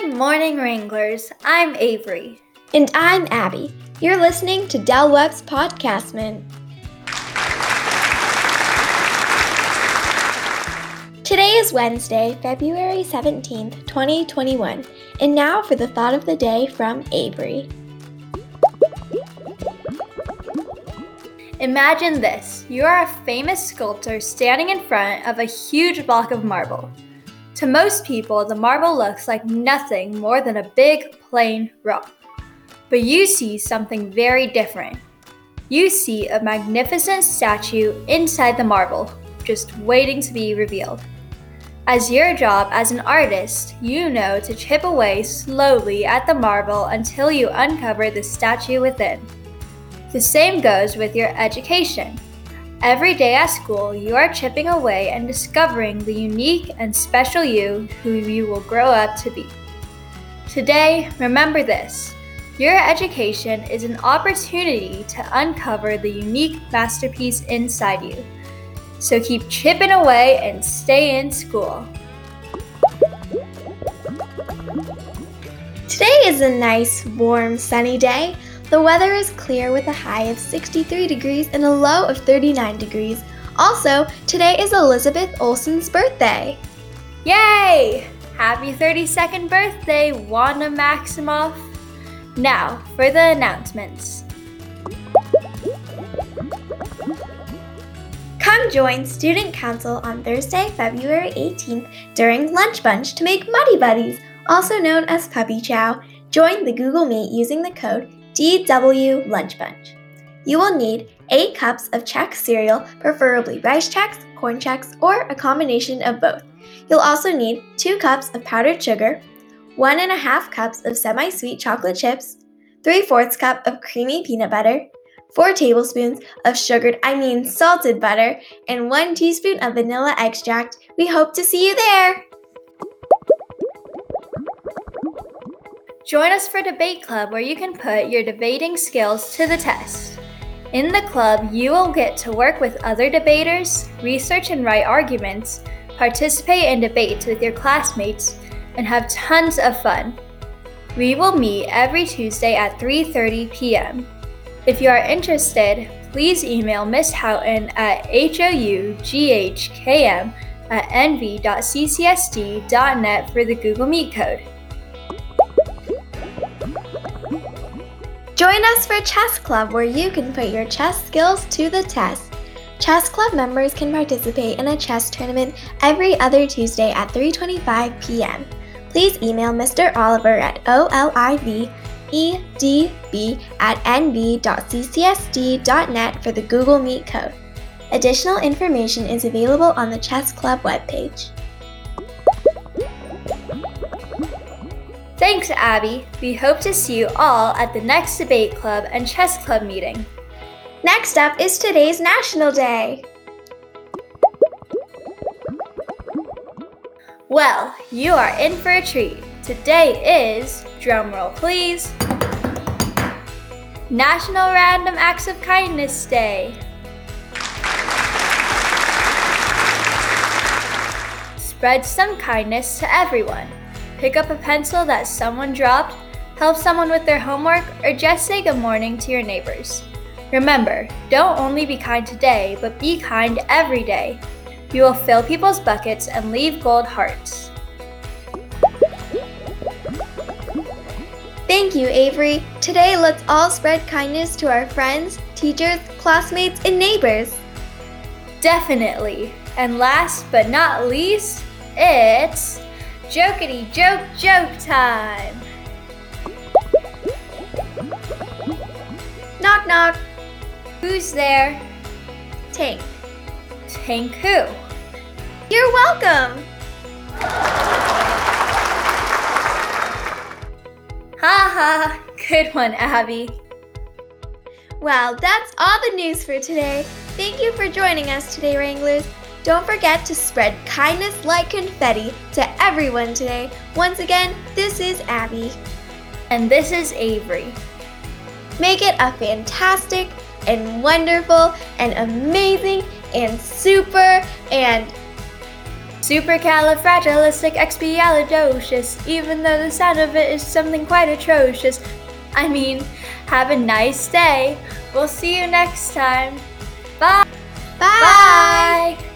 Good morning, Wranglers. I'm Avery. And I'm Abby. You're listening to Del Webb's Podcastman. Today is Wednesday, February 17th, 2021. And now for the thought of the day from Avery. Imagine this you are a famous sculptor standing in front of a huge block of marble. To most people, the marble looks like nothing more than a big, plain rock. But you see something very different. You see a magnificent statue inside the marble, just waiting to be revealed. As your job as an artist, you know to chip away slowly at the marble until you uncover the statue within. The same goes with your education. Every day at school, you are chipping away and discovering the unique and special you who you will grow up to be. Today, remember this your education is an opportunity to uncover the unique masterpiece inside you. So keep chipping away and stay in school. Today is a nice, warm, sunny day. The weather is clear with a high of 63 degrees and a low of 39 degrees. Also, today is Elizabeth Olsen's birthday. Yay! Happy 32nd birthday, Wanda Maximoff! Now, for the announcements. Come join Student Council on Thursday, February 18th during Lunch Bunch to make Muddy Buddies, also known as Puppy Chow. Join the Google Meet using the code DW Lunch Bunch. You will need 8 cups of Chex cereal, preferably rice Chex, corn Chex, or a combination of both. You'll also need 2 cups of powdered sugar, 1.5 cups of semi sweet chocolate chips, 3 fourths cup of creamy peanut butter, 4 tablespoons of sugared, I mean salted butter, and 1 teaspoon of vanilla extract. We hope to see you there! Join us for Debate Club where you can put your debating skills to the test. In the club, you will get to work with other debaters, research and write arguments, participate in debates with your classmates, and have tons of fun. We will meet every Tuesday at 3:30 p.m. If you are interested, please email Miss Houghton at houghkm at nv.ccsd.net for the Google Meet code. Join us for Chess Club, where you can put your chess skills to the test. Chess Club members can participate in a chess tournament every other Tuesday at 3:25 p.m. Please email Mr. Oliver at olivedb at nv.ccsd.net for the Google Meet code. Additional information is available on the Chess Club webpage. Thanks, Abby. We hope to see you all at the next debate club and chess club meeting. Next up is today's National Day. Well, you are in for a treat. Today is, drumroll please, National Random Acts of Kindness Day. Spread some kindness to everyone pick up a pencil that someone dropped, help someone with their homework, or just say good morning to your neighbors. Remember, don't only be kind today, but be kind every day. You will fill people's buckets and leave gold hearts. Thank you, Avery. Today, let's all spread kindness to our friends, teachers, classmates, and neighbors. Definitely. And last but not least, it's Jokety joke joke time! Knock knock. Who's there? Tank. Tank who? You're welcome! Ha ha! Good one, Abby. Well, that's all the news for today. Thank you for joining us today, Wranglers. Don't forget to spread kindness like confetti to everyone today. Once again, this is Abby. And this is Avery. Make it a fantastic and wonderful and amazing and super and Supercalifragilisticexpialidocious, even though the sound of it is something quite atrocious. I mean, have a nice day. We'll see you next time. Bye. Bye. Bye.